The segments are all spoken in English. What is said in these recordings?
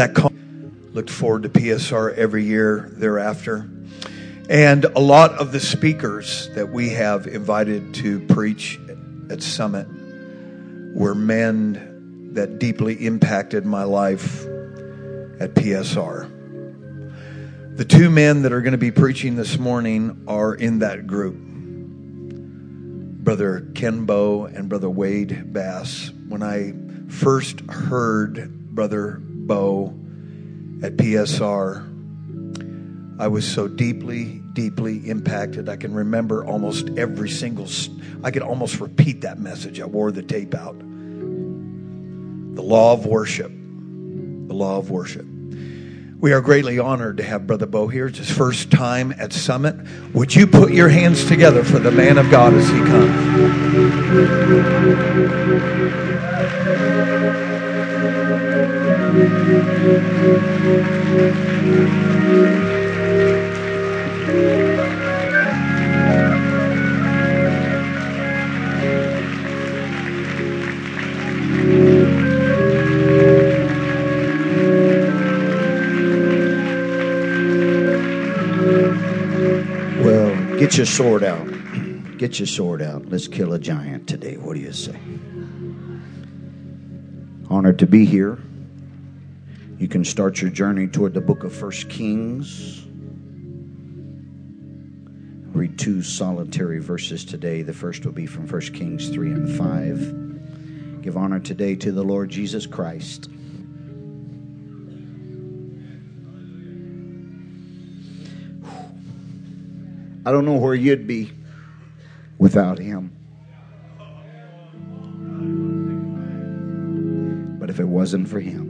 that. Looked forward to PSR every year thereafter. And a lot of the speakers that we have invited to preach at Summit were men that deeply impacted my life at PSR. The two men that are going to be preaching this morning are in that group Brother Ken Bow and Brother Wade Bass. When I first heard Brother Bow at PSR, I was so deeply, deeply impacted. I can remember almost every single, I could almost repeat that message. I wore the tape out. The law of worship. The law of worship. We are greatly honored to have Brother Bow here. It's his first time at Summit. Would you put your hands together for the man of God as he comes? Well, get your sword out. Get your sword out. Let's kill a giant today. What do you say? Honored to be here. You can start your journey toward the book of First Kings. Read two solitary verses today. The first will be from First Kings 3 and 5. Give honor today to the Lord Jesus Christ. I don't know where you'd be without him. But if it wasn't for him,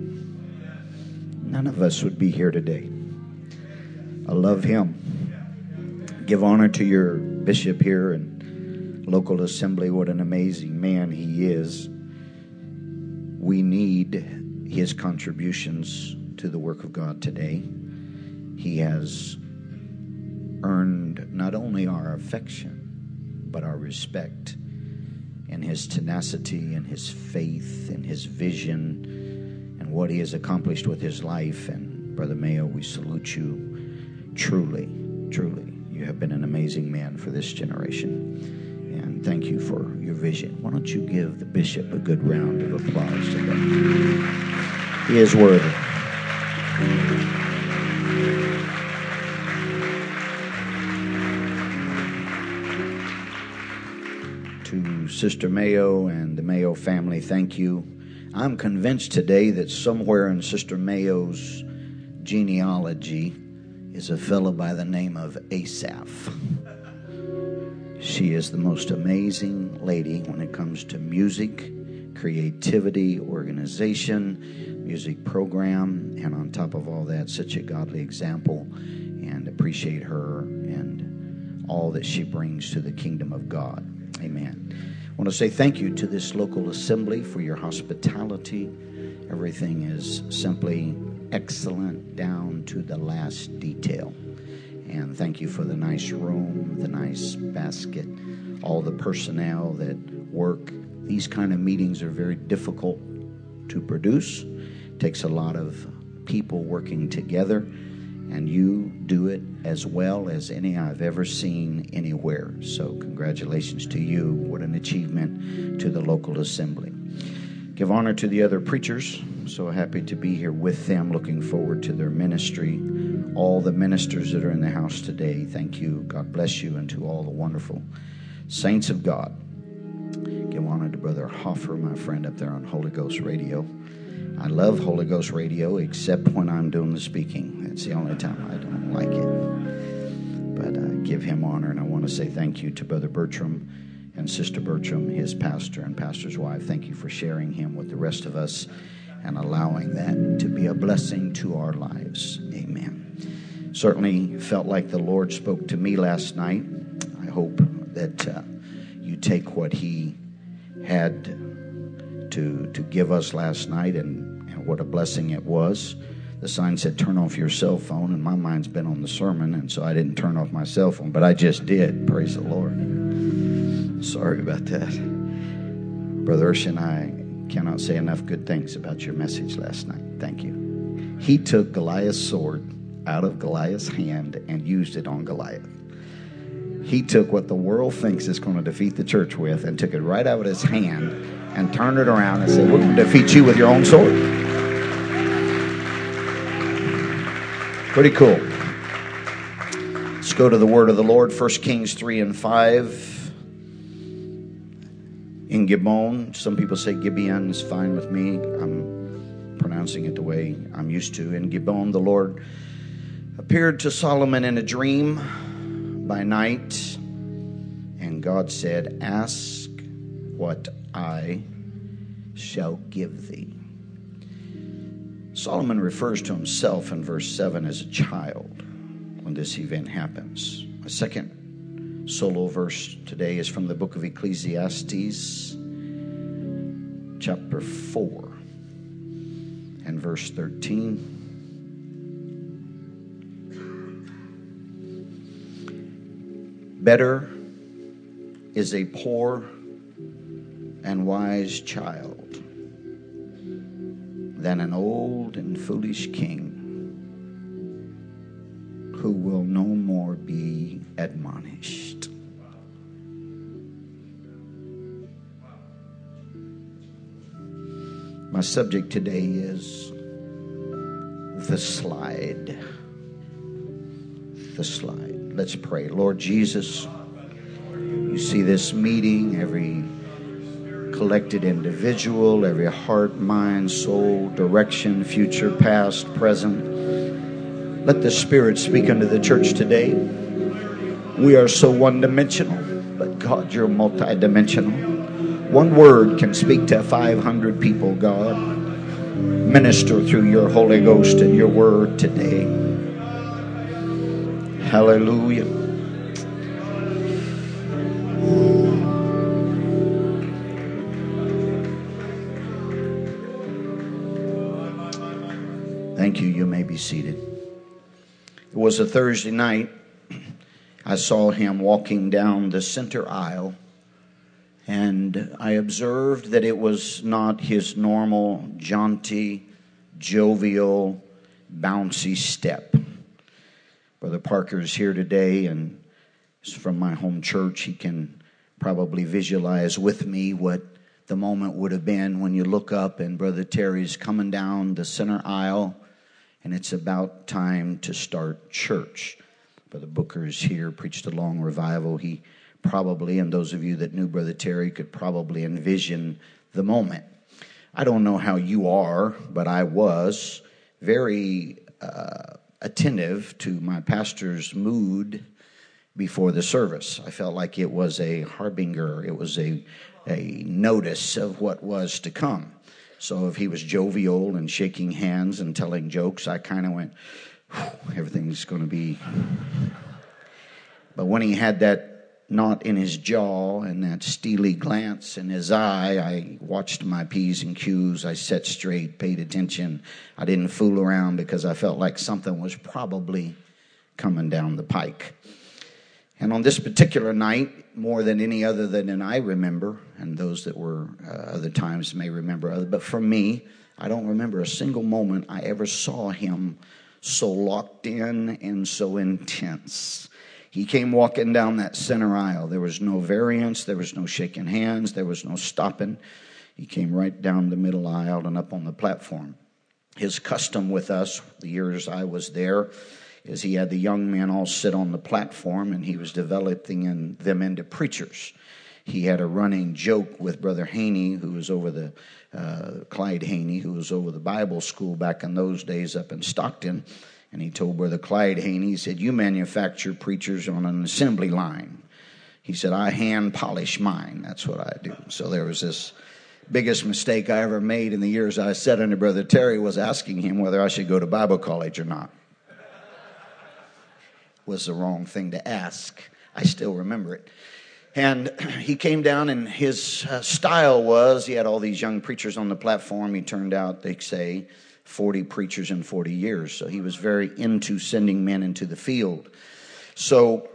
none of us would be here today. I love him. Give honor to your bishop here and local assembly. What an amazing man he is. We need his contributions to the work of God today. He has earned not only our affection, but our respect and his tenacity and his faith and his vision what he has accomplished with his life. And Brother Mayo, we salute you truly, truly. You have been an amazing man for this generation. And thank you for your vision. Why don't you give the bishop a good round of applause today? He is worthy. To Sister Mayo and the Mayo family, thank you. I'm convinced today that somewhere in Sister Mayo's genealogy is a fellow by the name of Asaph. She is the most amazing lady when it comes to music, creativity, organization, music program, and on top of all that, such a godly example. And appreciate her and all that she brings to the kingdom of God. Amen. I want to say thank you to this local assembly for your hospitality. Everything is simply excellent down to the last detail. And thank you for the nice room, the nice basket, all the personnel that work. These kind of meetings are very difficult to produce. It takes a lot of people working together and you do it as well as any I've ever seen anywhere. So, congratulations to you. What an achievement to the local assembly. Give honor to the other preachers. So happy to be here with them. Looking forward to their ministry. All the ministers that are in the house today, thank you. God bless you. And to all the wonderful saints of God. Give honor to Brother Hoffer, my friend up there on Holy Ghost Radio. I love Holy Ghost Radio except when I'm doing the speaking. It's the only time I don't like it. But uh, give him honor, and I want to say thank you to Brother Bertram and Sister Bertram, his pastor and pastor's wife. Thank you for sharing him with the rest of us and allowing that to be a blessing to our lives. Amen. Certainly felt like the Lord spoke to me last night. I hope that uh, you take what He had to to give us last night and and what a blessing it was. The sign said, Turn off your cell phone, and my mind's been on the sermon, and so I didn't turn off my cell phone, but I just did. Praise the Lord. Sorry about that. Brother Ursh and I cannot say enough good things about your message last night. Thank you. He took Goliath's sword out of Goliath's hand and used it on Goliath. He took what the world thinks is going to defeat the church with and took it right out of his hand and turned it around and said, We're going to defeat you with your own sword. Pretty cool. Let's go to the word of the Lord, 1 Kings 3 and 5. In Gibeon, some people say Gibeon is fine with me. I'm pronouncing it the way I'm used to. In Gibeon, the Lord appeared to Solomon in a dream by night, and God said, Ask what I shall give thee. Solomon refers to himself in verse 7 as a child when this event happens. A second solo verse today is from the book of Ecclesiastes, chapter 4, and verse 13. Better is a poor and wise child than an old and foolish king who will no more be admonished. My subject today is the slide. The slide. Let's pray. Lord Jesus, you see this meeting, every collected individual, every heart, mind, soul, direction, future, past, present. Let the Spirit speak unto the church today. We are so one dimensional, but God, you're multidimensional. One word can speak to 500 people, God. Minister through your Holy Ghost and your word today. Hallelujah. Thank you. You may be seated. It was a Thursday night. I saw him walking down the center aisle, and I observed that it was not his normal, jaunty, jovial, bouncy step. Brother Parker is here today, and is from my home church. He can probably visualize with me what the moment would have been when you look up and Brother Terry's coming down the center aisle and it's about time to start church. Brother Booker is here, preached a long revival. He probably, and those of you that knew Brother Terry could probably envision the moment. I don't know how you are, but I was very uh, attentive to my pastor's mood before the service. I felt like it was a harbinger, it was a, a notice of what was to come. So if he was jovial and shaking hands and telling jokes, I kind of went, everything's going to be. But when he had that knot in his jaw and that steely glance in his eye, I watched my P's and Q's. I sat straight, paid attention. I didn't fool around because I felt like something was probably coming down the pike. And on this particular night, more than any other than I remember, and those that were uh, other times may remember other, but for me, I don't remember a single moment I ever saw him so locked in and so intense. He came walking down that center aisle. There was no variance, there was no shaking hands, there was no stopping. He came right down the middle aisle and up on the platform. His custom with us, the years I was there, is he had the young men all sit on the platform and he was developing in, them into preachers. He had a running joke with Brother Haney, who was over the uh, Clyde Haney, who was over the Bible school back in those days up in Stockton. And he told Brother Clyde Haney, he said, You manufacture preachers on an assembly line. He said, I hand polish mine. That's what I do. So there was this biggest mistake I ever made in the years I sat under Brother Terry was asking him whether I should go to Bible college or not was the wrong thing to ask. I still remember it. And he came down, and his uh, style was he had all these young preachers on the platform. He turned out, they say, 40 preachers in 40 years. So he was very into sending men into the field. So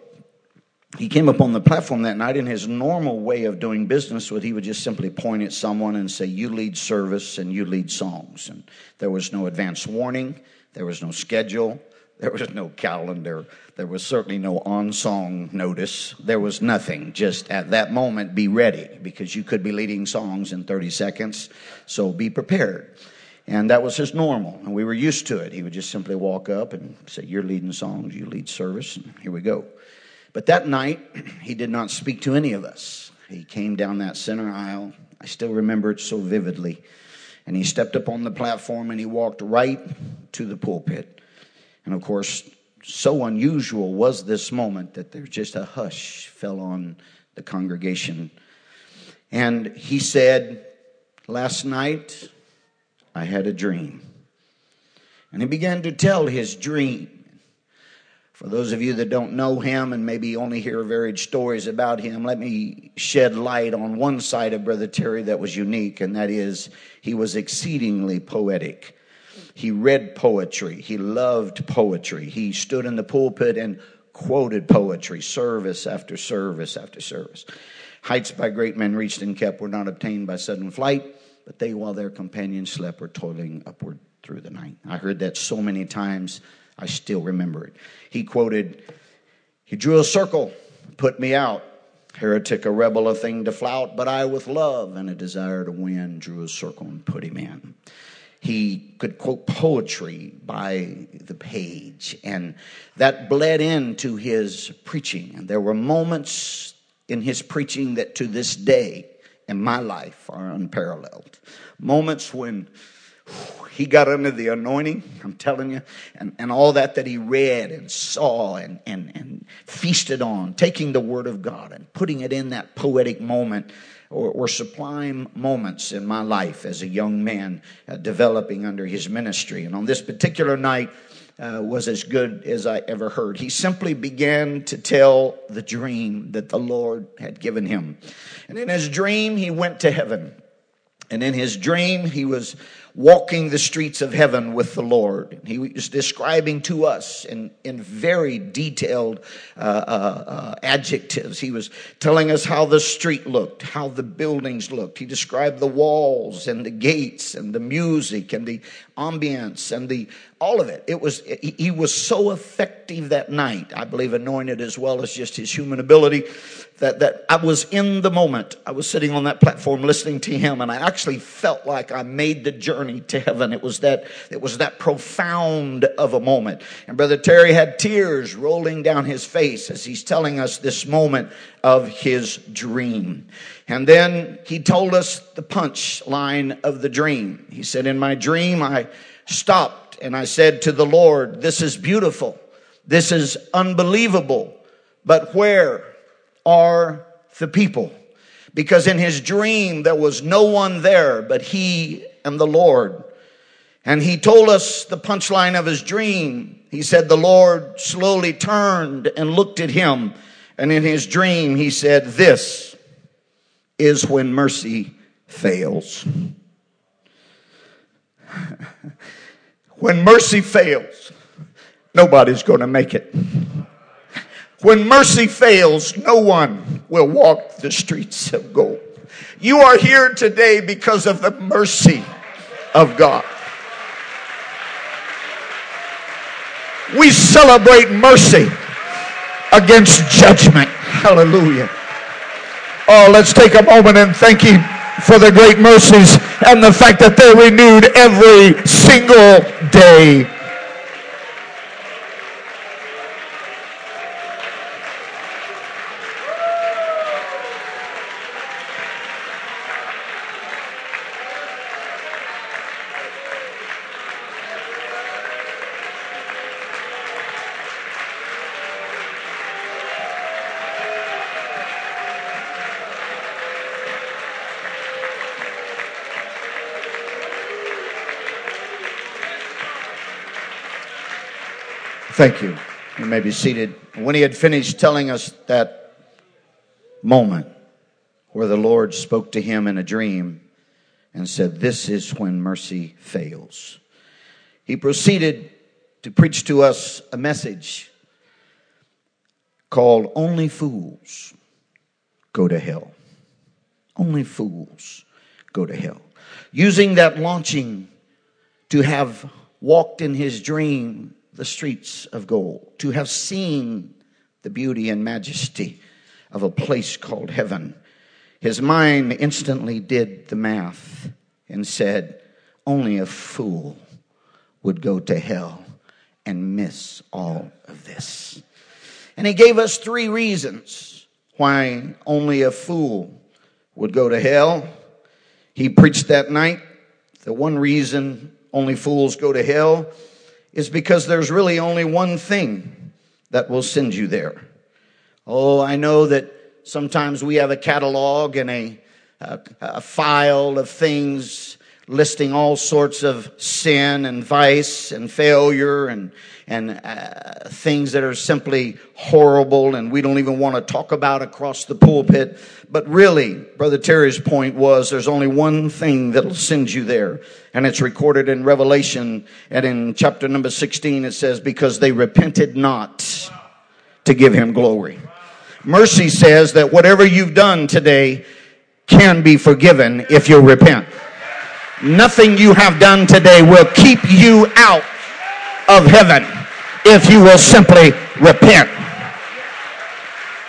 he came up on the platform that night in his normal way of doing business would he would just simply point at someone and say you lead service and you lead songs and there was no advance warning there was no schedule there was no calendar. There was certainly no on song notice. There was nothing. Just at that moment be ready because you could be leading songs in 30 seconds. So be prepared. And that was his normal. And we were used to it. He would just simply walk up and say you're leading songs. You lead service. And here we go. But that night, he did not speak to any of us. He came down that center aisle. I still remember it so vividly. And he stepped up on the platform and he walked right to the pulpit. And of course, so unusual was this moment that there's just a hush fell on the congregation. And he said, Last night I had a dream. And he began to tell his dream. For those of you that don't know him and maybe only hear varied stories about him, let me shed light on one side of Brother Terry that was unique, and that is he was exceedingly poetic. He read poetry, he loved poetry. He stood in the pulpit and quoted poetry, service after service after service. Heights by great men reached and kept were not obtained by sudden flight, but they, while their companions slept, were toiling upward through the night. I heard that so many times I still remember it. He quoted, He drew a circle, put me out. Heretic, a rebel, a thing to flout, but I with love and a desire to win drew a circle and put him in. He could quote poetry by the page, and that bled into his preaching. And there were moments in his preaching that to this day in my life are unparalleled. Moments when he got under the anointing, I'm telling you, and, and all that that he read and saw and, and, and feasted on, taking the word of God and putting it in that poetic moment or, or sublime moments in my life as a young man uh, developing under his ministry. And on this particular night, uh, was as good as I ever heard. He simply began to tell the dream that the Lord had given him. And in his dream, he went to heaven. And in his dream, he was walking the streets of heaven with the Lord. He was describing to us in, in very detailed uh, uh, uh, adjectives. He was telling us how the street looked, how the buildings looked. He described the walls and the gates and the music and the ambience and the all of it. It was he was so effective that night. I believe anointed as well as just his human ability that, that I was in the moment. I was sitting on that platform listening to him and I actually felt like I made the journey to heaven. It was that, it was that profound of a moment. And Brother Terry had tears rolling down his face as he's telling us this moment of his dream. And then he told us the punch line of the dream. He said, in my dream, I stopped and I said to the Lord, this is beautiful. This is unbelievable. But where? are the people. Because in his dream, there was no one there but he and the Lord. And he told us the punchline of his dream. He said the Lord slowly turned and looked at him. And in his dream, he said, This is when mercy fails. when mercy fails, nobody's going to make it. When mercy fails, no one will walk the streets of gold. You are here today because of the mercy of God. We celebrate mercy against judgment. Hallelujah. Oh, let's take a moment and thank Him for the great mercies and the fact that they're renewed every single day. Thank you. You may be seated. When he had finished telling us that moment where the Lord spoke to him in a dream and said, This is when mercy fails, he proceeded to preach to us a message called Only Fools Go to Hell. Only fools go to hell. Using that launching to have walked in his dream the streets of gold, to have seen the beauty and majesty of a place called heaven. His mind instantly did the math and said, Only a fool would go to hell and miss all of this. And he gave us three reasons why only a fool would go to hell. He preached that night. The one reason only fools go to hell is because there's really only one thing that will send you there. Oh, I know that sometimes we have a catalog and a, a, a file of things listing all sorts of sin and vice and failure and and uh, things that are simply horrible and we don't even want to talk about across the pulpit. But really, Brother Terry's point was there's only one thing that'll send you there. And it's recorded in Revelation and in chapter number 16 it says, because they repented not to give him glory. Mercy says that whatever you've done today can be forgiven if you repent. Nothing you have done today will keep you out of heaven if you will simply repent.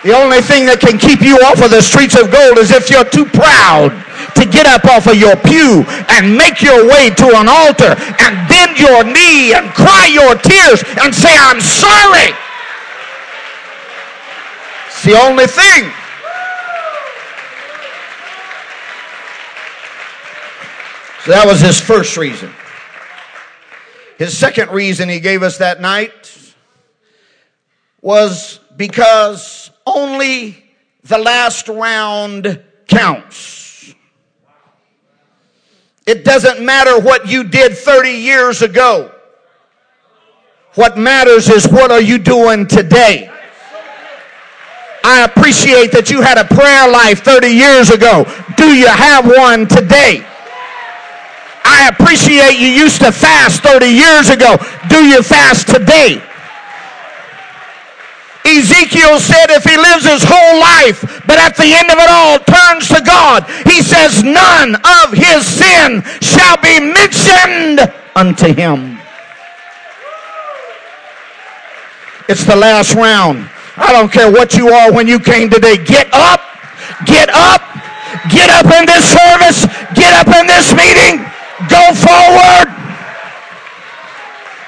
The only thing that can keep you off of the streets of gold is if you're too proud to get up off of your pew and make your way to an altar and bend your knee and cry your tears and say, I'm sorry. It's the only thing. So that was his first reason. His second reason he gave us that night was because only the last round counts. It doesn't matter what you did 30 years ago. What matters is what are you doing today? I appreciate that you had a prayer life 30 years ago. Do you have one today? I appreciate you used to fast 30 years ago. Do you fast today? Ezekiel said if he lives his whole life, but at the end of it all turns to God, he says none of his sin shall be mentioned unto him. It's the last round. I don't care what you are when you came today. Get up, get up, get up in this service, get up in this meeting. Go forward.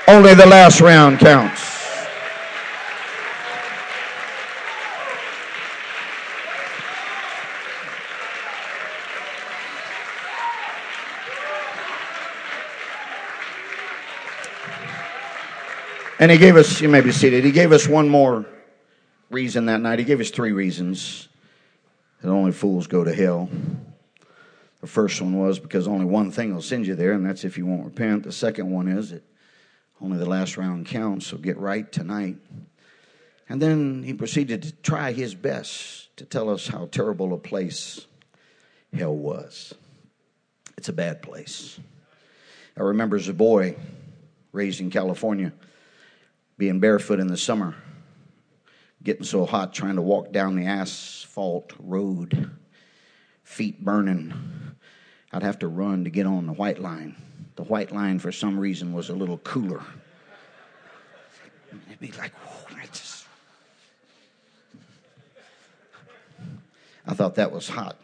Only the last round counts. And he gave us, you may be seated, he gave us one more reason that night. He gave us three reasons that only fools go to hell. The first one was because only one thing will send you there, and that's if you won't repent. The second one is that only the last round counts, so get right tonight. And then he proceeded to try his best to tell us how terrible a place hell was. It's a bad place. I remember as a boy raised in California being barefoot in the summer, getting so hot trying to walk down the asphalt road, feet burning I'd have to run to get on the white line. The white line, for some reason, was a little cooler. It'd be like, I just. I thought that was hot.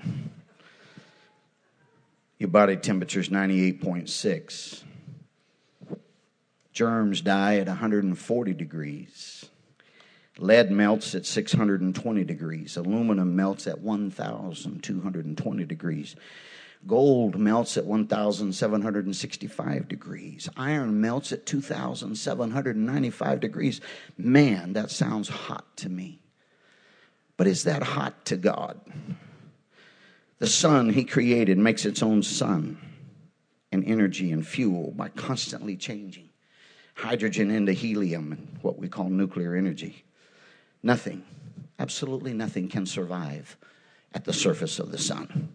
Your body temperature is 98.6. Germs die at 140 degrees. Lead melts at 620 degrees. Aluminum melts at 1,220 degrees. Gold melts at 1,765 degrees. Iron melts at 2,795 degrees. Man, that sounds hot to me. But is that hot to God? The sun He created makes its own sun and energy and fuel by constantly changing hydrogen into helium and what we call nuclear energy. Nothing, absolutely nothing can survive at the surface of the sun.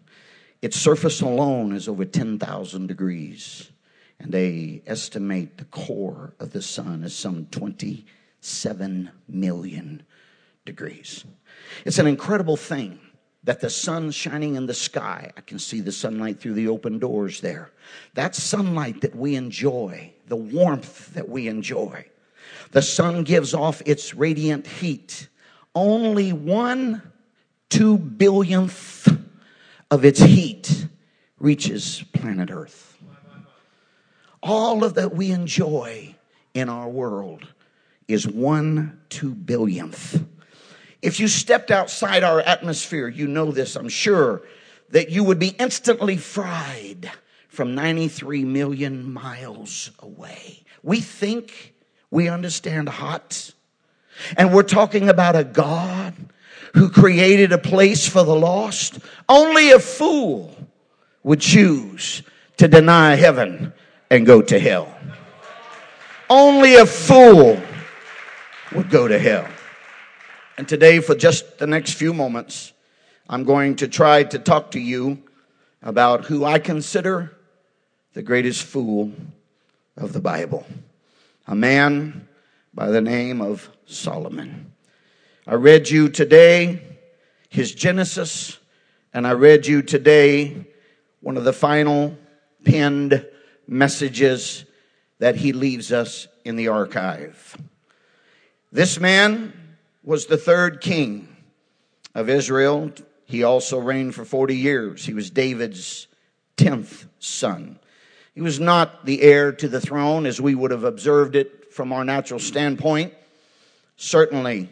Its surface alone is over 10,000 degrees. And they estimate the core of the sun is some 27 million degrees. It's an incredible thing that the sun shining in the sky, I can see the sunlight through the open doors there. That sunlight that we enjoy, the warmth that we enjoy. The sun gives off its radiant heat. Only one two billionth of its heat reaches planet Earth. All of that we enjoy in our world is one two billionth. If you stepped outside our atmosphere, you know this, I'm sure, that you would be instantly fried from 93 million miles away. We think we understand hot, and we're talking about a God who created a place for the lost. Only a fool would choose to deny heaven and go to hell. Only a fool would go to hell. And today, for just the next few moments, I'm going to try to talk to you about who I consider the greatest fool of the Bible. A man by the name of Solomon. I read you today his Genesis, and I read you today one of the final penned messages that he leaves us in the archive. This man was the third king of Israel. He also reigned for 40 years. He was David's 10th son. He was not the heir to the throne as we would have observed it from our natural standpoint. Certainly,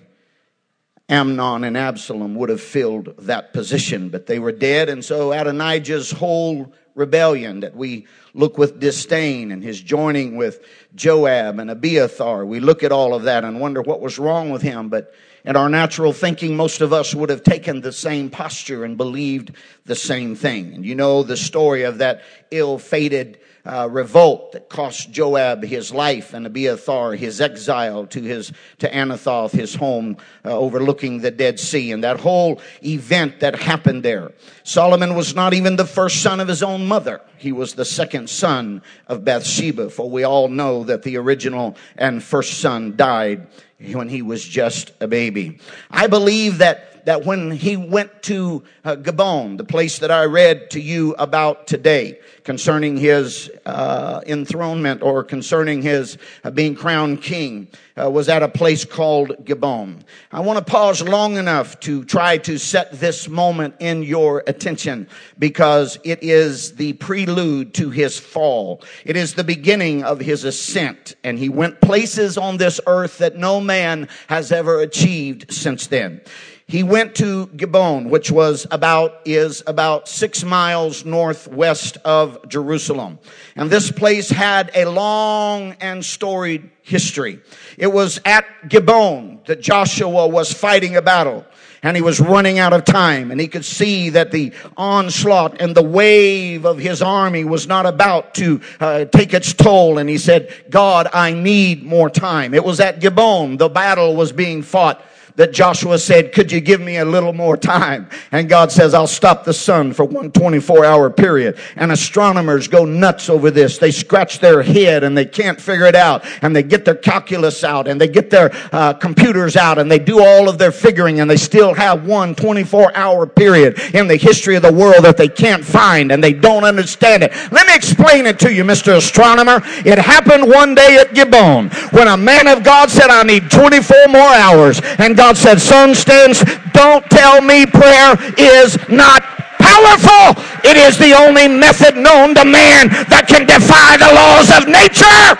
Amnon and Absalom would have filled that position, but they were dead, and so Adonijah's whole rebellion that we look with disdain and his joining with Joab and Abiathar. We look at all of that and wonder what was wrong with him. But in our natural thinking, most of us would have taken the same posture and believed the same thing. And you know the story of that ill-fated uh, revolt that cost Joab his life and Abiathar his exile to his to Anathoth, his home uh, overlooking the Dead Sea, and that whole event that happened there. Solomon was not even the first son of his own mother; he was the second son of Bathsheba. For we all know that the original and first son died when he was just a baby. I believe that that when he went to uh, Gibeon, the place that I read to you about today, concerning his uh, enthronement or concerning his uh, being crowned king, uh, was at a place called Gibeon. I want to pause long enough to try to set this moment in your attention because it is the prelude to his fall. It is the beginning of his ascent, and he went places on this earth that no man has ever achieved since then he went to Gibeon, which was about, is about six miles northwest of Jerusalem. And this place had a long and storied history. It was at Gibeon that Joshua was fighting a battle and he was running out of time and he could see that the onslaught and the wave of his army was not about to uh, take its toll and he said god i need more time it was at Gibeon the battle was being fought that Joshua said, could you give me a little more time? And God says, I'll stop the sun for one 24 hour period. And astronomers go nuts over this. They scratch their head and they can't figure it out. And they get their calculus out and they get their uh, computers out and they do all of their figuring and they still have one 24 hour period in the history of the world that they can't find and they don't understand it. Let me explain it to you, Mr. Astronomer. It happened one day at Gibeon when a man of God said, I need 24 more hours. And God God said, Son, stands, don't tell me prayer is not powerful. It is the only method known to man that can defy the laws of nature.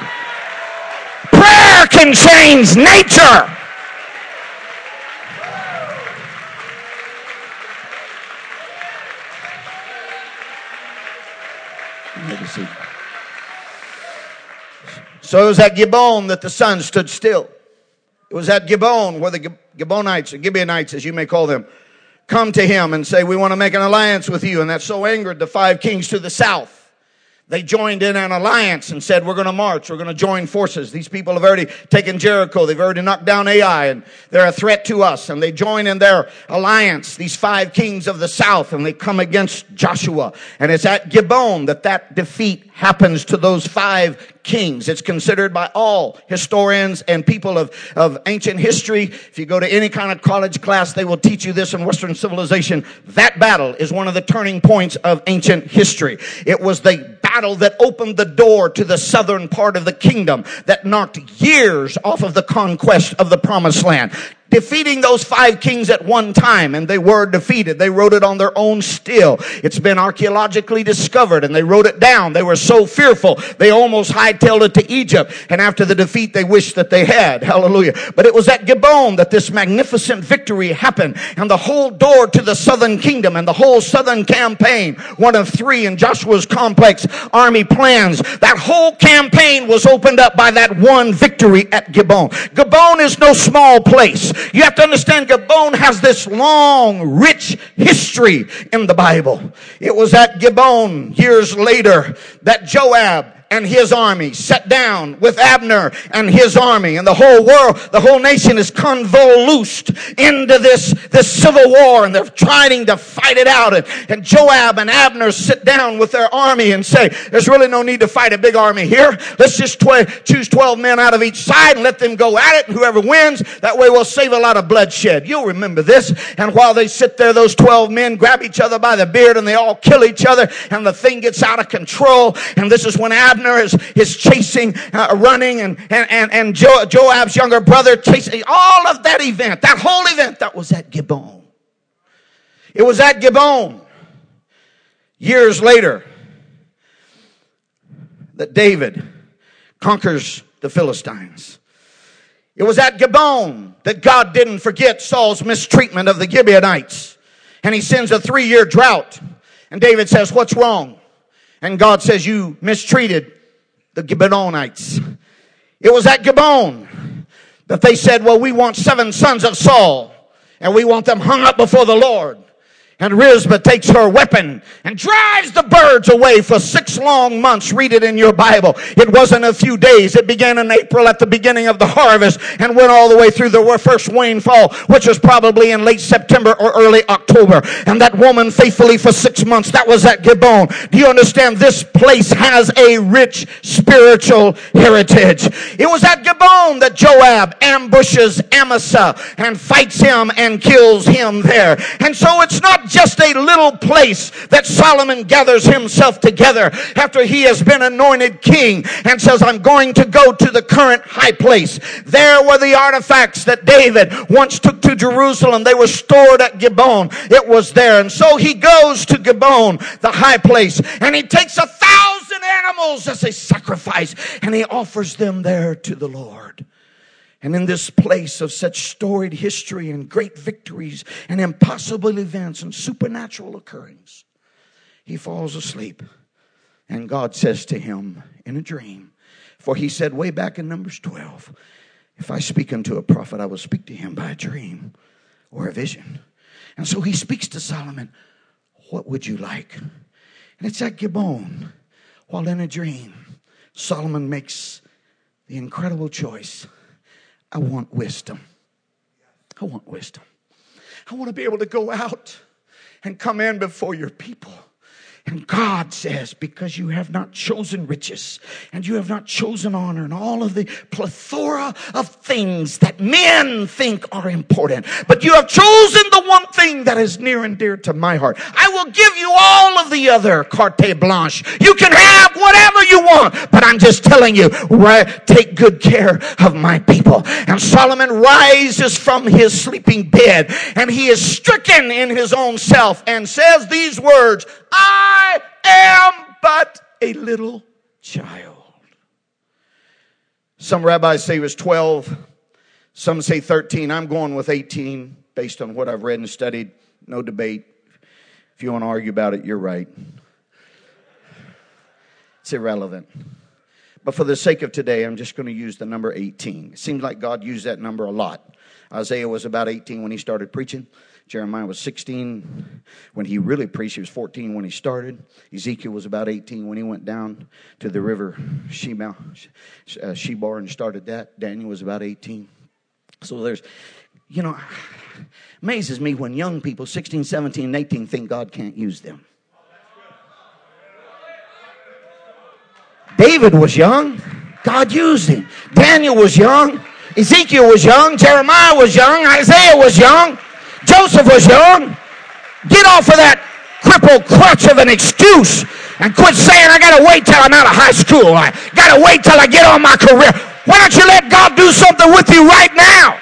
Prayer can change nature. So it was at Gibeon that the sun stood still. It was at Gibeon where the Gabonites, or Gibeonites as you may call them, come to him and say, we want to make an alliance with you. And that so angered the five kings to the south They joined in an alliance and said, we're going to march. We're going to join forces. These people have already taken Jericho. They've already knocked down Ai and they're a threat to us. And they join in their alliance, these five kings of the south, and they come against Joshua. And it's at Gibeon that that defeat happens to those five kings. It's considered by all historians and people of, of ancient history. If you go to any kind of college class, they will teach you this in Western civilization. That battle is one of the turning points of ancient history. It was the battle that opened the door to the southern part of the kingdom that knocked years off of the conquest of the promised land defeating those five kings at one time and they were defeated. They wrote it on their own still. It's been archaeologically discovered and they wrote it down. They were so fearful. They almost hightailed it to Egypt. And after the defeat, they wished that they had. Hallelujah. But it was at Gibeon that this magnificent victory happened and the whole door to the southern kingdom and the whole southern campaign, one of three in Joshua's complex army plans, that whole campaign was opened up by that one victory at Gibeon. Gibeon is no small place. You have to understand Gibeon has this long, rich history in the Bible. It was at Gibeon years later that Joab and his army sat down with Abner and his army and the whole world, the whole nation is convoluted into this, this civil war and they're trying to fight it out. And, and Joab and Abner sit down with their army and say, there's really no need to fight a big army here. Let's just tw- choose 12 men out of each side and let them go at it. And whoever wins, that way we'll save a lot of bloodshed. You'll remember this. And while they sit there, those 12 men grab each other by the beard and they all kill each other and the thing gets out of control. And this is when Abner Abner is, is chasing, uh, running, and, and, and, and jo- Joab's younger brother chasing. All of that event, that whole event, that was at Gibeon. It was at Gibeon years later that David conquers the Philistines. It was at Gibeon that God didn't forget Saul's mistreatment of the Gibeonites. And he sends a three year drought. And David says, What's wrong? And God says, You mistreated the Gibeonites. It was at Gibeon that they said, Well, we want seven sons of Saul, and we want them hung up before the Lord. And Rizpah takes her weapon and drives the birds away for six long months. Read it in your Bible. It wasn't a few days. It began in April at the beginning of the harvest and went all the way through the first rainfall, which was probably in late September or early October. And that woman faithfully for six months, that was at Gibeon. Do you understand? This place has a rich spiritual heritage. It was at Gibeon that Joab ambushes Amasa and fights him and kills him there. And so it's not just a little place that Solomon gathers himself together after he has been anointed king and says, I'm going to go to the current high place. There were the artifacts that David once took to Jerusalem. They were stored at Gibeon. It was there. And so he goes to Gibeon, the high place, and he takes a thousand animals as a sacrifice and he offers them there to the Lord. And in this place of such storied history and great victories and impossible events and supernatural occurrings, he falls asleep. And God says to him in a dream, for he said way back in Numbers 12, if I speak unto a prophet, I will speak to him by a dream or a vision. And so he speaks to Solomon, What would you like? And it's at Gibeon, while in a dream, Solomon makes the incredible choice I want wisdom. I want wisdom. I want to be able to go out and come in before your people and God says, because you have not chosen riches and you have not chosen honor and all of the plethora of things that men think are important, but you have chosen the one thing that is near and dear to my heart. I will give you all of the other carte blanche. You can have whatever you want, but I'm just telling you, take good care of my people. And Solomon rises from his sleeping bed and he is stricken in his own self and says these words, I am but a little child. Some rabbis say he was 12. Some say 13. I'm going with 18 based on what I've read and studied. No debate. If you want to argue about it, you're right. It's irrelevant. But for the sake of today, I'm just going to use the number 18. It seems like God used that number a lot. Isaiah was about 18 when he started preaching. Jeremiah was 16 when he really preached. He was 14 when he started. Ezekiel was about 18 when he went down to the river uh, Chebar and started that. Daniel was about 18. So there's, you know, amazes me when young people, 16, 17, and 18, think God can't use them. David was young. God used him. Daniel was young. Ezekiel was young. Jeremiah was young. Isaiah was young. Joseph was young. Get off of that crippled crutch of an excuse and quit saying, I got to wait till I'm out of high school. I got to wait till I get on my career. Why don't you let God do something with you right now?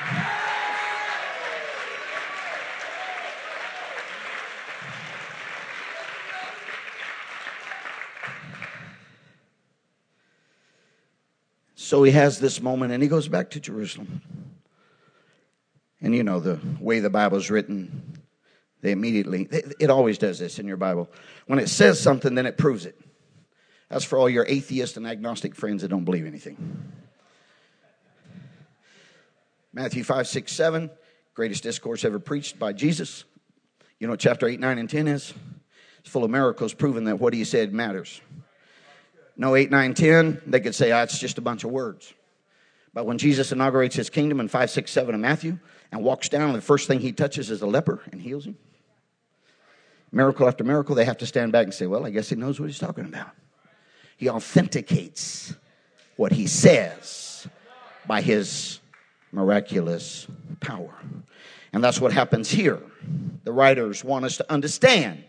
So he has this moment and he goes back to Jerusalem. And you know, the way the Bible's written, they immediately, it always does this in your Bible. When it says something, then it proves it. That's for all your atheist and agnostic friends that don't believe anything. Matthew 5, 6, 7, greatest discourse ever preached by Jesus. You know what chapter 8, 9, and 10 is? It's full of miracles proving that what he said matters. No, 8, 9, 10, they could say, ah, it's just a bunch of words. But when Jesus inaugurates his kingdom in 5, 6, 7 of Matthew, and walks down, and the first thing he touches is a leper and heals him. Miracle after miracle, they have to stand back and say, Well, I guess he knows what he's talking about. He authenticates what he says by his miraculous power. And that's what happens here. The writers want us to understand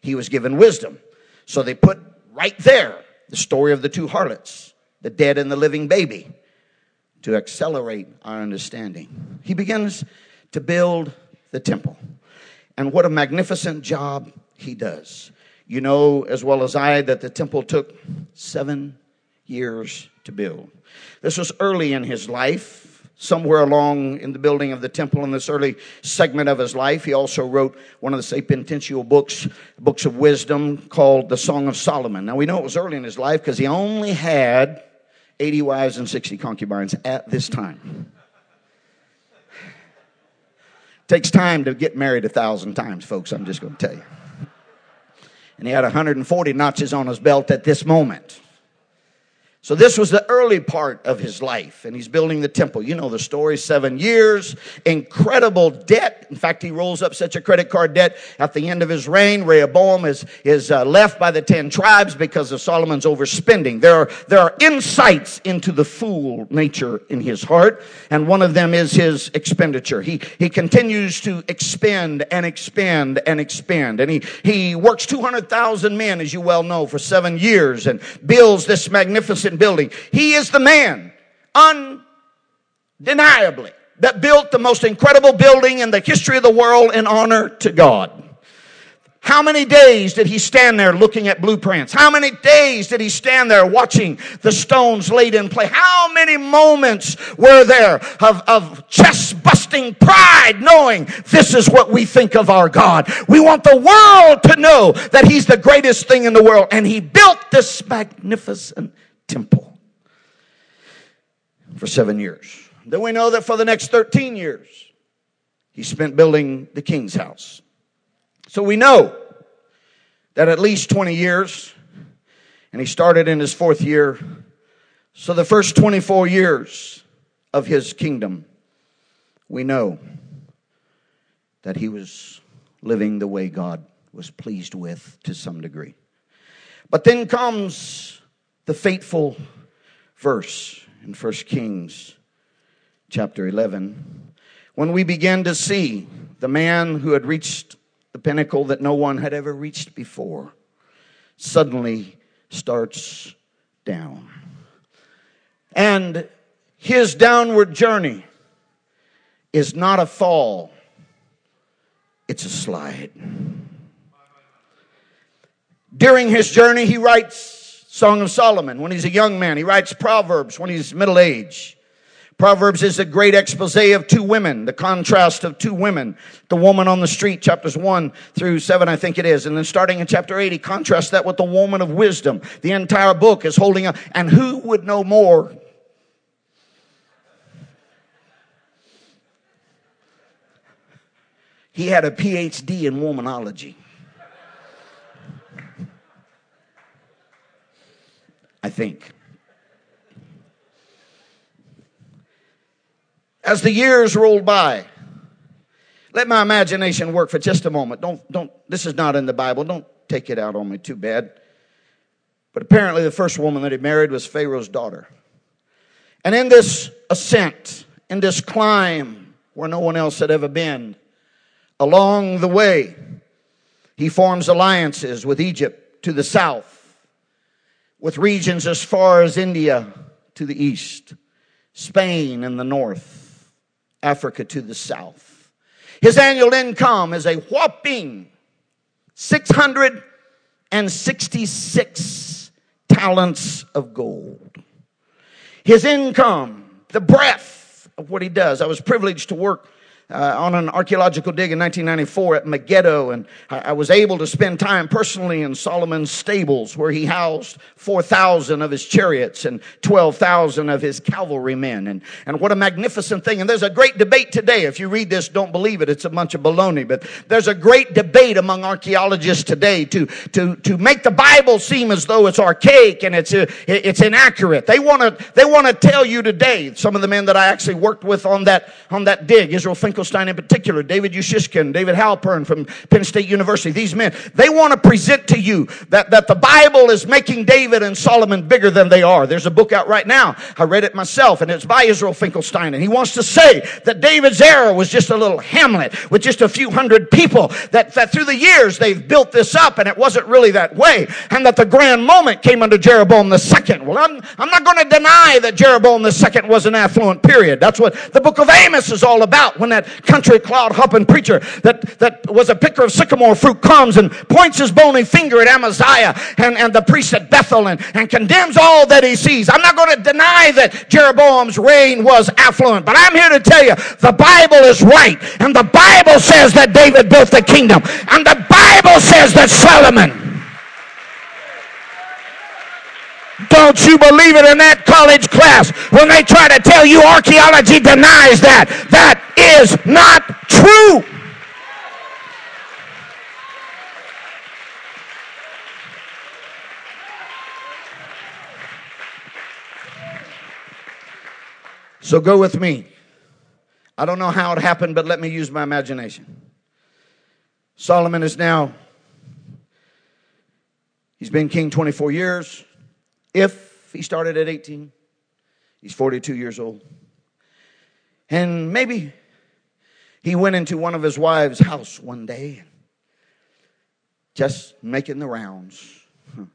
he was given wisdom. So they put right there the story of the two harlots, the dead and the living baby to accelerate our understanding. He begins to build the temple. And what a magnificent job he does. You know as well as I that the temple took seven years to build. This was early in his life. Somewhere along in the building of the temple in this early segment of his life, he also wrote one of the sapiential books, books of wisdom called the Song of Solomon. Now we know it was early in his life because he only had 80 wives and 60 concubines at this time. Takes time to get married a thousand times, folks, I'm just going to tell you. And he had 140 notches on his belt at this moment. So this was the early part of his life, and he's building the temple. You know the story, seven years, incredible debt. In fact, he rolls up such a credit card debt at the end of his reign. Rehoboam is, is uh, left by the ten tribes because of Solomon's overspending. There are, there are insights into the fool nature in his heart, and one of them is his expenditure. He, he continues to expend and expand and expand, and he, he works 200,000 men, as you well know, for seven years and builds this magnificent building. He is the man, undeniably, that built the most incredible building in the history of the world in honor to God. How many days did he stand there looking at blueprints? How many days did he stand there watching the stones laid in place? How many moments were there of, of chest busting pride knowing this is what we think of our God? We want the world to know that he's the greatest thing in the world and he built this magnificent temple for seven years. Then we know that for the next 13 years, he spent building the king's house. So we know that at least 20 years, and he started in his fourth year. So the first 24 years of his kingdom, we know that he was living the way God was pleased with to some degree. But then comes the fateful verse in 1 Kings chapter 11 when we begin to see the man who had reached the pinnacle that no one had ever reached before suddenly starts down. And his downward journey is not a fall, it's a slide. During his journey, he writes Song of Solomon when he's a young man. He writes Proverbs when he's middle age. Proverbs is a great expose of two women, the contrast of two women. The woman on the street, chapters 1 through 7, I think it is. And then starting in chapter 8, he contrasts that with the woman of wisdom. The entire book is holding up. And who would know more? He had a PhD in womanology. Think. As the years rolled by, let my imagination work for just a moment. Don't, don't, this is not in the Bible. Don't take it out on me too bad. But apparently, the first woman that he married was Pharaoh's daughter. And in this ascent, in this climb where no one else had ever been, along the way, he forms alliances with Egypt to the south, with regions as far as India to the east, Spain in the north Africa to the south. His annual income is a whopping 666 talents of gold. His income, the breadth of what he does. I was privileged to work uh, on an archaeological dig in 1994 at Megiddo, and I, I, was able to spend time personally in Solomon's stables where he housed 4,000 of his chariots and 12,000 of his cavalrymen. And, and what a magnificent thing. And there's a great debate today. If you read this, don't believe it. It's a bunch of baloney. But there's a great debate among archaeologists today to, to, to make the Bible seem as though it's archaic and it's, uh, it's inaccurate. They want to, they want to tell you today, some of the men that I actually worked with on that, on that dig, Israel Finkel Finkelstein in particular, David Ussishkin, David Halpern from Penn State University, these men, they want to present to you that, that the Bible is making David and Solomon bigger than they are. There's a book out right now. I read it myself and it's by Israel Finkelstein. And he wants to say that David's era was just a little hamlet with just a few hundred people that, that through the years they've built this up and it wasn't really that way. And that the grand moment came under Jeroboam the second. Well, I'm, I'm not going to deny that Jeroboam the second was an affluent period. That's what the book of Amos is all about. When that country cloud hopping preacher that, that was a picker of sycamore fruit comes and points his bony finger at Amaziah and, and the priest at Bethel and, and condemns all that he sees. I'm not going to deny that Jeroboam's reign was affluent, but I'm here to tell you the Bible is right. And the Bible says that David built the kingdom. And the Bible says that Solomon Don't you believe it in that college class when they try to tell you archaeology denies that. That is not true. So go with me. I don't know how it happened, but let me use my imagination. Solomon is now, he's been king 24 years. If he started at 18, he's 42 years old. And maybe he went into one of his wife's house one day, just making the rounds.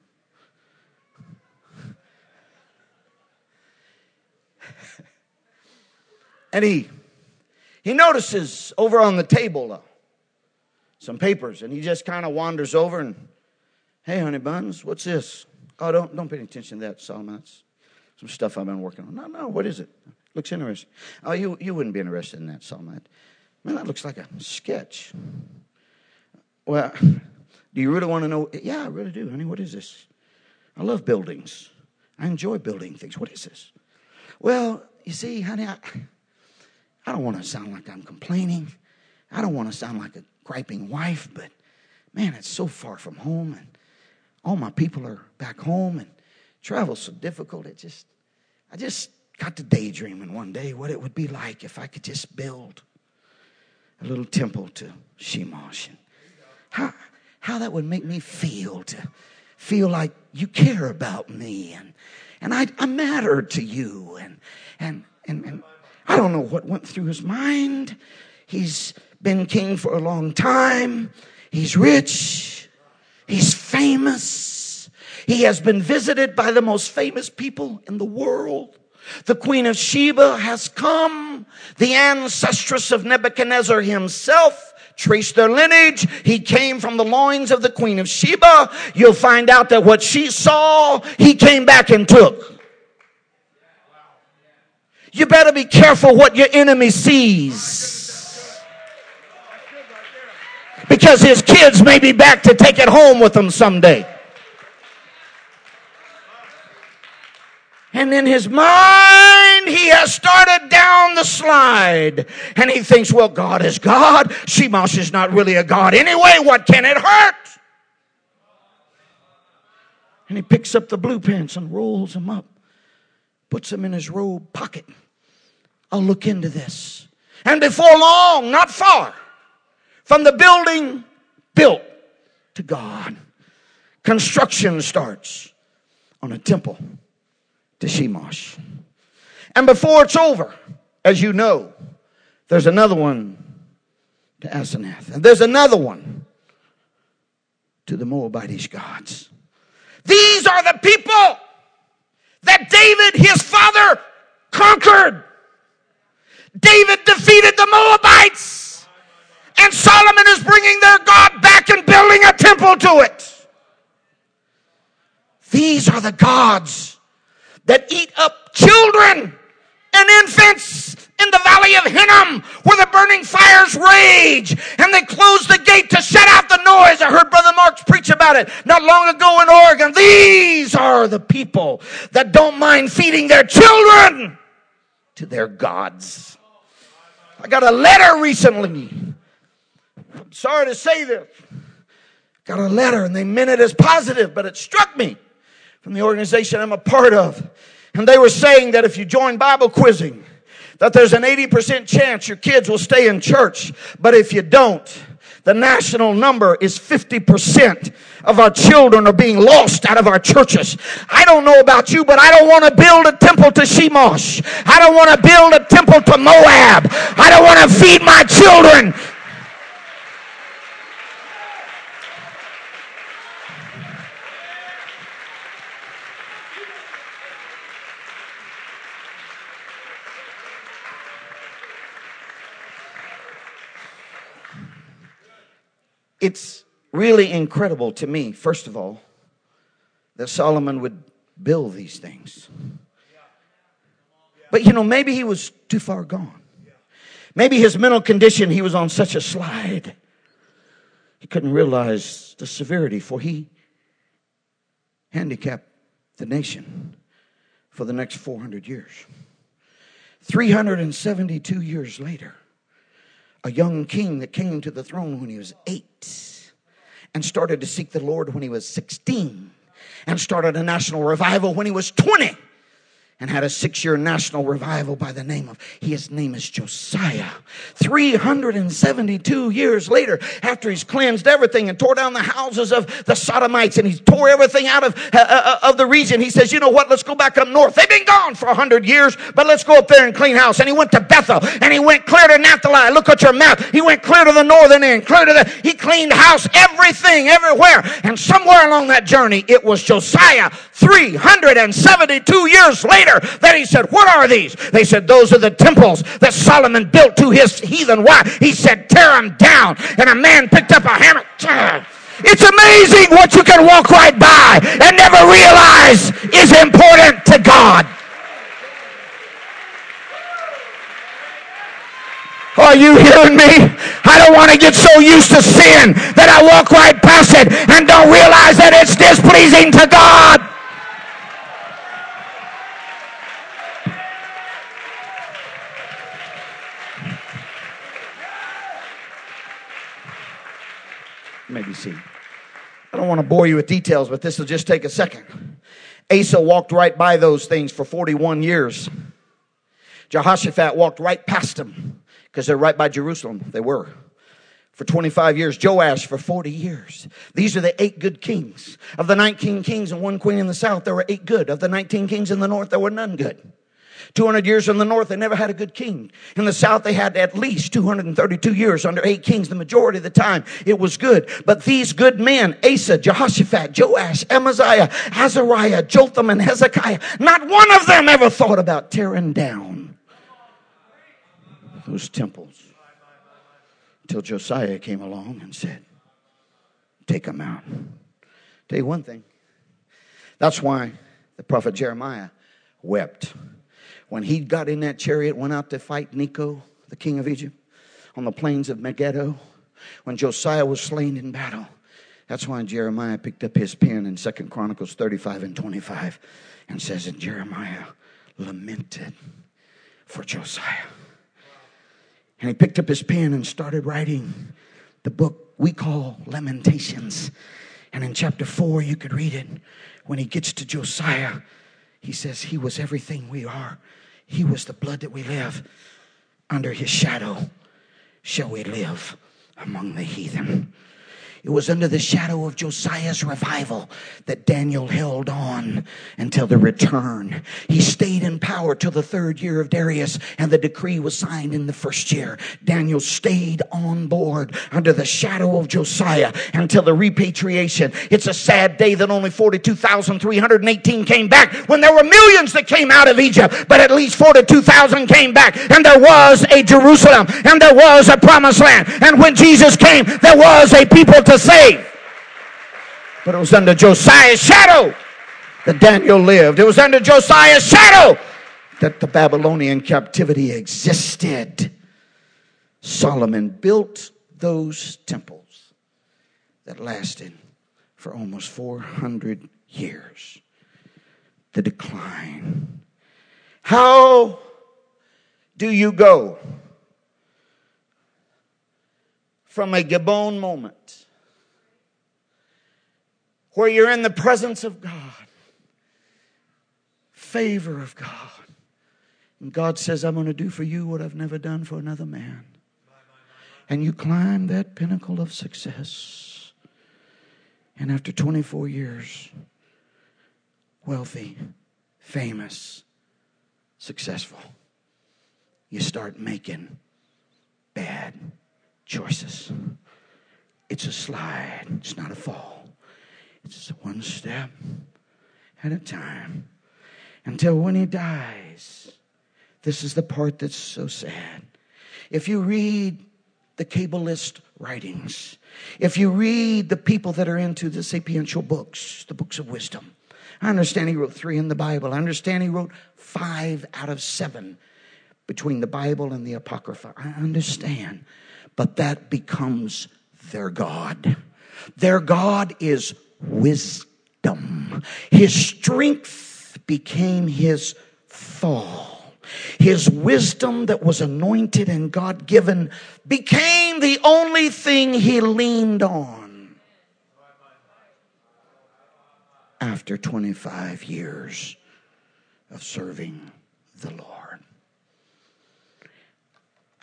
and he he notices over on the table uh, some papers, and he just kind of wanders over and, hey, honey buns, what's this? Oh, don't, don't pay any attention to that, Solomon. That's some stuff I've been working on. No, no, what is it? Looks interesting. Oh, you, you wouldn't be interested in that, Solomon. Man, that looks like a sketch. Well, do you really want to know? Yeah, I really do, honey. What is this? I love buildings. I enjoy building things. What is this? Well, you see, honey, I, I don't want to sound like I'm complaining. I don't want to sound like a griping wife, but man, it's so far from home. And all my people are back home and travel's so difficult. It just, I just got to daydreaming one day what it would be like if I could just build a little temple to Shemash and how, how that would make me feel to feel like you care about me and, and I, I matter to you and, and, and, and I don't know what went through his mind. He's been king for a long time. He's rich. He's famous. He has been visited by the most famous people in the world. The Queen of Sheba has come. The ancestress of Nebuchadnezzar himself traced their lineage. He came from the loins of the Queen of Sheba. You'll find out that what she saw, he came back and took. You better be careful what your enemy sees. Because his kids may be back to take it home with them someday. And in his mind, he has started down the slide. And he thinks, well, God is God. Shemash is not really a God anyway. What can it hurt? And he picks up the blue pants and rolls them up, puts them in his robe pocket. I'll look into this. And before long, not far from the building built to God, construction starts on a temple to Shemash. And before it's over, as you know, there's another one to Asenath. And there's another one to the Moabitish gods. These are the people that David, his father, conquered. David defeated the Moabites. And Solomon is bringing their God back and building a temple to it. These are the gods that eat up children and infants in the valley of Hinnom where the burning fires rage and they close the gate to shut out the noise. I heard Brother Marks preach about it not long ago in Oregon. These are the people that don't mind feeding their children to their gods. I got a letter recently. I'm sorry to say this. Got a letter and they meant it as positive, but it struck me from the organization I'm a part of. And they were saying that if you join Bible quizzing, that there's an 80% chance your kids will stay in church. But if you don't, the national number is 50% of our children are being lost out of our churches. I don't know about you, but I don't want to build a temple to Shemash. I don't want to build a temple to Moab. I don't want to feed my children it's really incredible to me, first of all, that Solomon would build these things. But you know, maybe he was too far gone. Maybe his mental condition, he was on such a slide. He couldn't realize the severity, for he handicapped the nation for the next 400 years. 372 years later, a young king that came to the throne when he was eight and started to seek the Lord when he was 16 and started a national revival when he was 20 and had a six year national revival by the name of, his name is Josiah. 372 years later, after he's cleansed everything and tore down the houses of the Sodomites and he tore everything out of, uh, uh, of the region, he says, you know what, let's go back up north. They've been gone for 100 years, but let's go up there and clean house. And he went to Bethel and he went clear to Naphtali. Look at your map. He went clear to the northern end, clear to the, he cleaned house, everything, everywhere. And somewhere along that journey, it was Josiah 372 years later later, then he said, What are these? They said, Those are the temples that Solomon built to his heathen wife. He said, Tear them down. And a man picked up a hammer. It's amazing what you can walk right by and never realize is important to God. Are you hearing me? I don't want to get so used to sin that I walk right past it and don't realize that it's displeasing to God. Maybe see. I don't want to bore you with details, but this will just take a second. Asa walked right by those things for 41 years. Jehoshaphat walked right past them because they're right by Jerusalem. They were. For 25 years, Joash for 40 years. These are the eight good kings. Of the 19 kings and one queen in the south, there were eight good. Of the 19 kings in the north, there were none good. 200 years in the north, they never had a good king. In the south, they had at least 232 years under eight kings. The majority of the time, it was good. But these good men, Asa, Jehoshaphat, Joash, Amaziah, Azariah, Jotham, and Hezekiah, not one of them ever thought about tearing down those temples. Until Josiah came along and said, Take them out. Tell you one thing. That's why the prophet Jeremiah wept when he got in that chariot, went out to fight Necho, the king of Egypt, on the plains of Megiddo, when Josiah was slain in battle. That's why Jeremiah picked up his pen in Second Chronicles 35 and 25 and says, And Jeremiah lamented for Josiah. And he picked up his pen and started writing the book we call Lamentations. And in chapter 4, you could read it. When he gets to Josiah, he says, He was everything we are. He was the blood that we live. Under his shadow shall we live among the heathen. It was under the shadow of Josiah's revival that Daniel held on until the return. He stayed in power till the third year of Darius and the decree was signed in the first year. Daniel stayed on board under the shadow of Josiah until the repatriation. It's a sad day that only 42,318 came back when there were millions that came out of Egypt, but at least 42,000 came back and there was a Jerusalem and there was a promised land. And when Jesus came, there was a people to save. But it was under Josiah's shadow that Daniel lived. It was under Josiah's shadow that the Babylonian captivity existed. Solomon built those temples that lasted for almost 400 years. The decline. How do you go from a Gibeon moment where you're in the presence of God, favor of God. And God says, I'm going to do for you what I've never done for another man. And you climb that pinnacle of success. And after 24 years, wealthy, famous, successful, you start making bad choices. It's a slide, it's not a fall. It's one step at a time until when he dies. This is the part that's so sad. If you read the Kabbalist writings, if you read the people that are into the sapiential books, the books of wisdom, I understand he wrote three in the Bible. I understand he wrote five out of seven between the Bible and the Apocrypha. I understand. But that becomes their God. Their God is wisdom. His strength became his fall. His wisdom that was anointed and God given became the only thing he leaned on after 25 years of serving the Lord.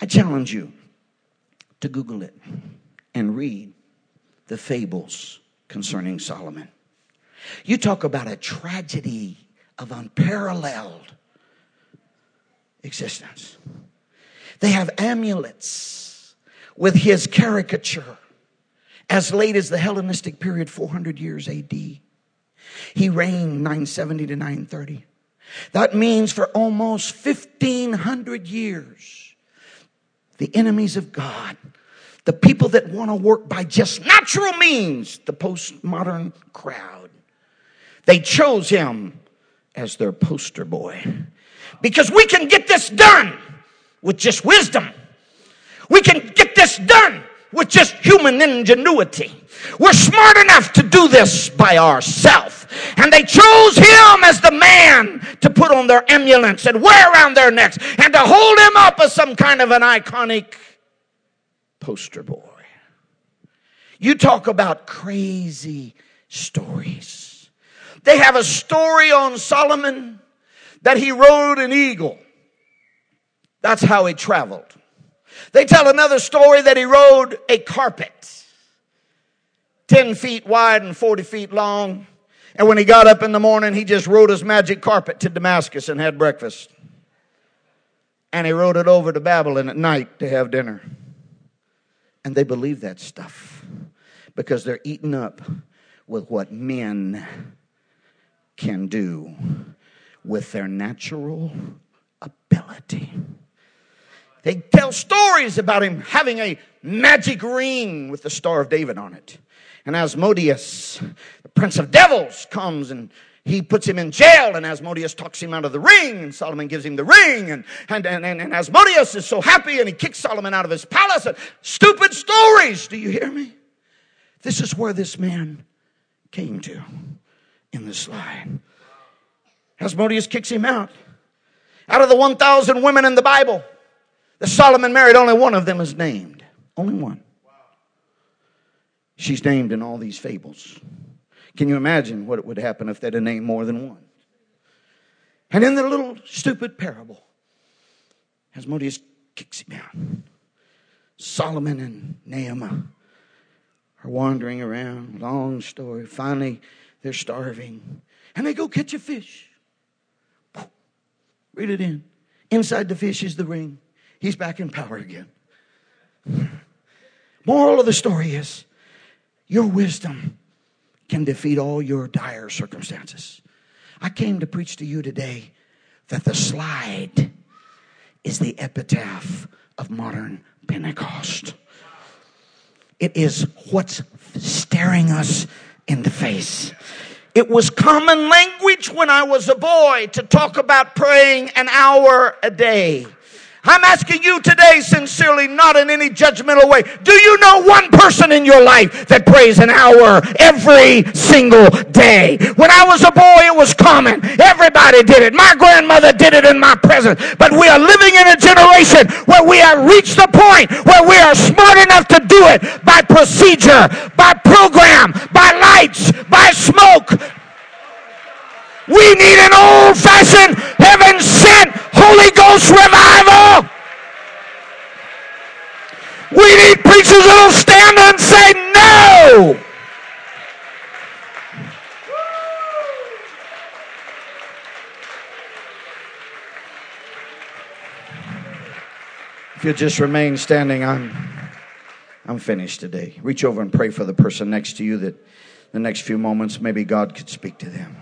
I challenge you to Google it and read the fables concerning Solomon. You talk about a tragedy of unparalleled existence. They have amulets with his caricature as late as the Hellenistic period, 400 years AD. He reigned 970 to 930. That means for almost 1500 years, the enemies of God the people that want to work by just natural means, the postmodern crowd. They chose him as their poster boy. Because we can get this done with just wisdom. We can get this done with just human ingenuity. We're smart enough to do this by ourselves. And they chose him as the man to put on their amulets and wear around their necks and to hold him up as some kind of an iconic poster boy. You talk about crazy stories. They have a story on Solomon that he rode an eagle. That's how he traveled. They tell another story that he rode a carpet, 10 feet wide and 40 feet long. And when he got up in the morning, he just rode his magic carpet to Damascus and had breakfast. And he rode it over to Babylon at night to have dinner. And they believe that stuff because they're eaten up with what men can do with their natural ability. They tell stories about him having a magic ring with the Star of David on it. And Asmodeus, the prince of devils, comes and he puts him in jail and Asmodeus talks him out of the ring and Solomon gives him the ring and, and, and, and, Asmodeus is so happy and he kicks Solomon out of his palace and stupid stories. Do you hear me? This is where this man came to in this line. Asmodeus kicks him out. Out of the 1,000 women in the Bible that Solomon married, only one of them is named. Only one. She's named in all these fables. Can you imagine what would happen if they'd have named more than one? And in the little stupid parable, Asmodeus kicks him out. Solomon and Naamah are wandering around. Long story. Finally, they're starving. And they go catch a fish. Read it in. Inside the fish is the ring. He's back in power again. Moral of the story is your wisdom can defeat all your dire circumstances. I came to preach to you today that the slide is the epitaph of modern Pentecost. It is what's staring us in the face. It was common language when I was a boy to talk about praying an hour a day. I'm asking you today sincerely, not in any judgmental way. Do you know one person in your life that prays an hour every single day? When I was a boy, it was common. Everybody did it. My grandmother did it in my presence. But we are living in a generation where we have reached the point where we are smart enough to do it by procedure, by program, by lights, by smoke. We need an old fashioned, heaven sent Holy Ghost revival. We need preachers that'll stand and say no. If you'll just remain standing, I'm I'm finished today. Reach over and pray for the person next to you that the next few moments maybe God could speak to them.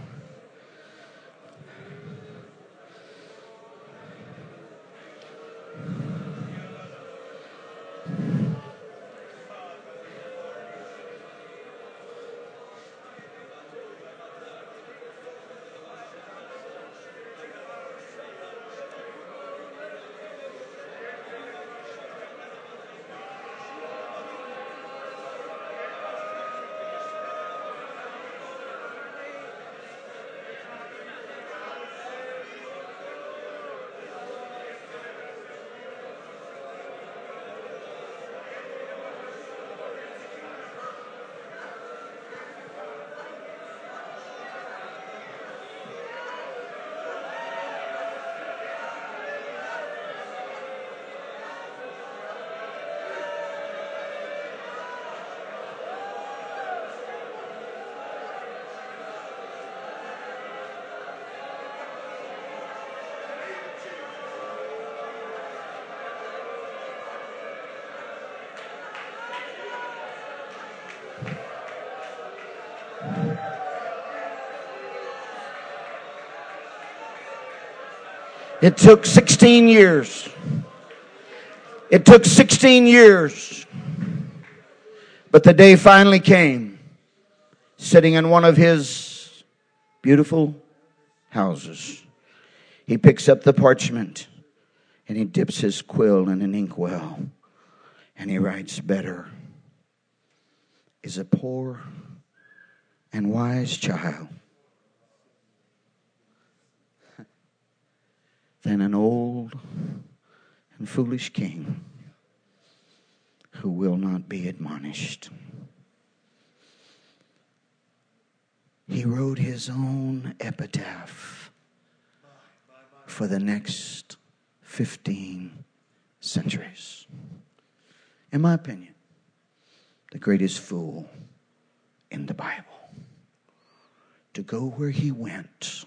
It took 16 years. It took 16 years. But the day finally came, sitting in one of his beautiful houses. He picks up the parchment and he dips his quill in an inkwell and he writes, Better is a poor and wise child than an old and foolish king who will not be admonished. He wrote his own epitaph for the next 15 centuries. In my opinion, the greatest fool in the Bible. To go where he went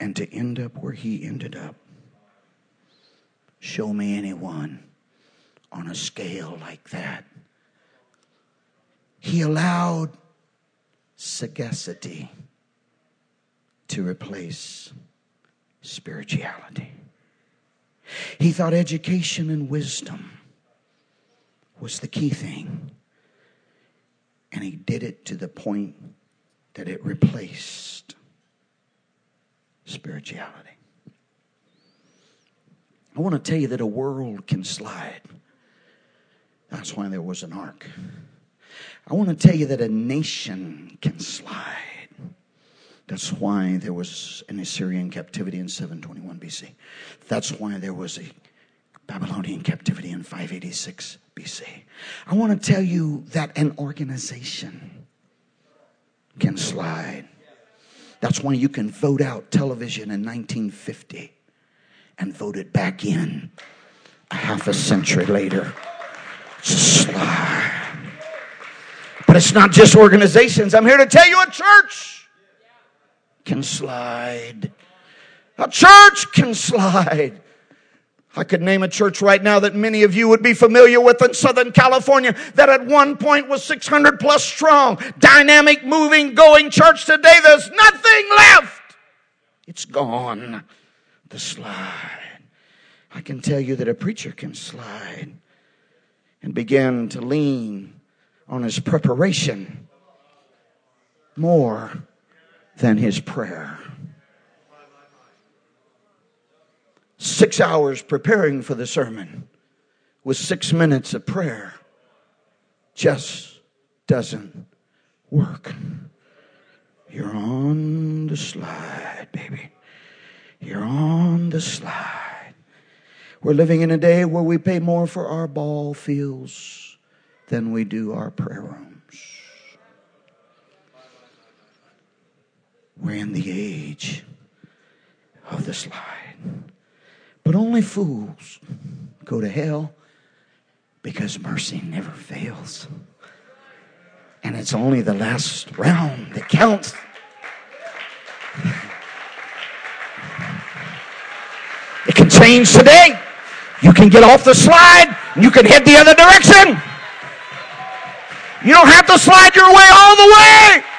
and to end up where he ended up. Show me anyone on a scale like that. He allowed sagacity to replace spirituality. He thought education and wisdom was the key thing. And he did it to the point that it replaced spirituality. I want to tell you that a world can slide. That's why there was an ark. I want to tell you that a nation can slide. That's why there was an Assyrian captivity in 721 BC. That's why there was a Babylonian captivity in 586 BC. I want to tell you that an organization can slide. That's why you can vote out television in 1950 and vote it back in a half a century later. It's a Slide. But it's not just organizations. I'm here to tell you a church can slide. A church can slide. I could name a church right now that many of you would be familiar with in Southern California that at one point was 600 plus strong, dynamic, moving, going church. Today there's nothing left. It's gone. The slide. I can tell you that a preacher can slide and begin to lean on his preparation more than his prayer. Six hours preparing for the sermon with six minutes of prayer just doesn't work. You're on the slide, baby. You're on the slide. We're living in a day where we pay more for our ball fields than we do our prayer rooms. We're in the age of the slide. But only fools go to hell because mercy never fails. And it's only the last round that counts. It can change today. You can get off the slide. You can head the other direction. You don't have to slide your way all the way.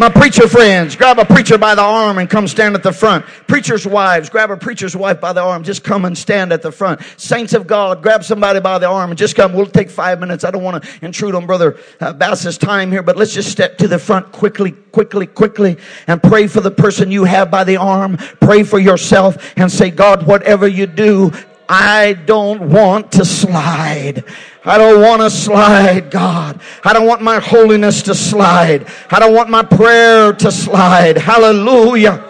My preacher friends, grab a preacher by the arm and come stand at the front. Preacher's wives, grab a preacher's wife by the arm, just come and stand at the front. Saints of God, grab somebody by the arm and just come. We'll take five minutes. I don't want to intrude on Brother uh, Bass's time here, but let's just step to the front quickly, quickly, quickly and pray for the person you have by the arm. Pray for yourself and say, God, whatever you do, I don't want to slide. I don't want to slide, God. I don't want my holiness to slide. I don't want my prayer to slide. Hallelujah.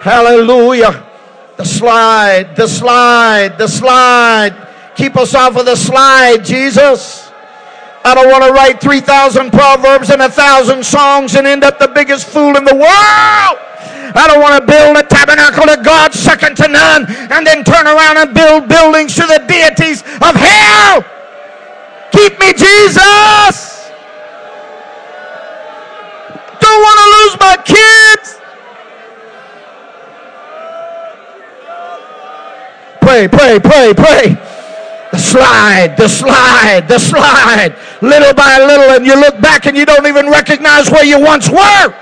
Hallelujah. The slide, the slide, the slide. Keep us off of the slide, Jesus. I don't want to write 3,000 proverbs and a thousand songs and end up the biggest fool in the world. I don't want to build a tabernacle to God second to none and then turn around and build buildings to the deities of hell. Keep me, Jesus. Don't want to lose my kids. Pray, pray, pray, pray. The slide, the slide, the slide. Little by little, and you look back and you don't even recognize where you once were.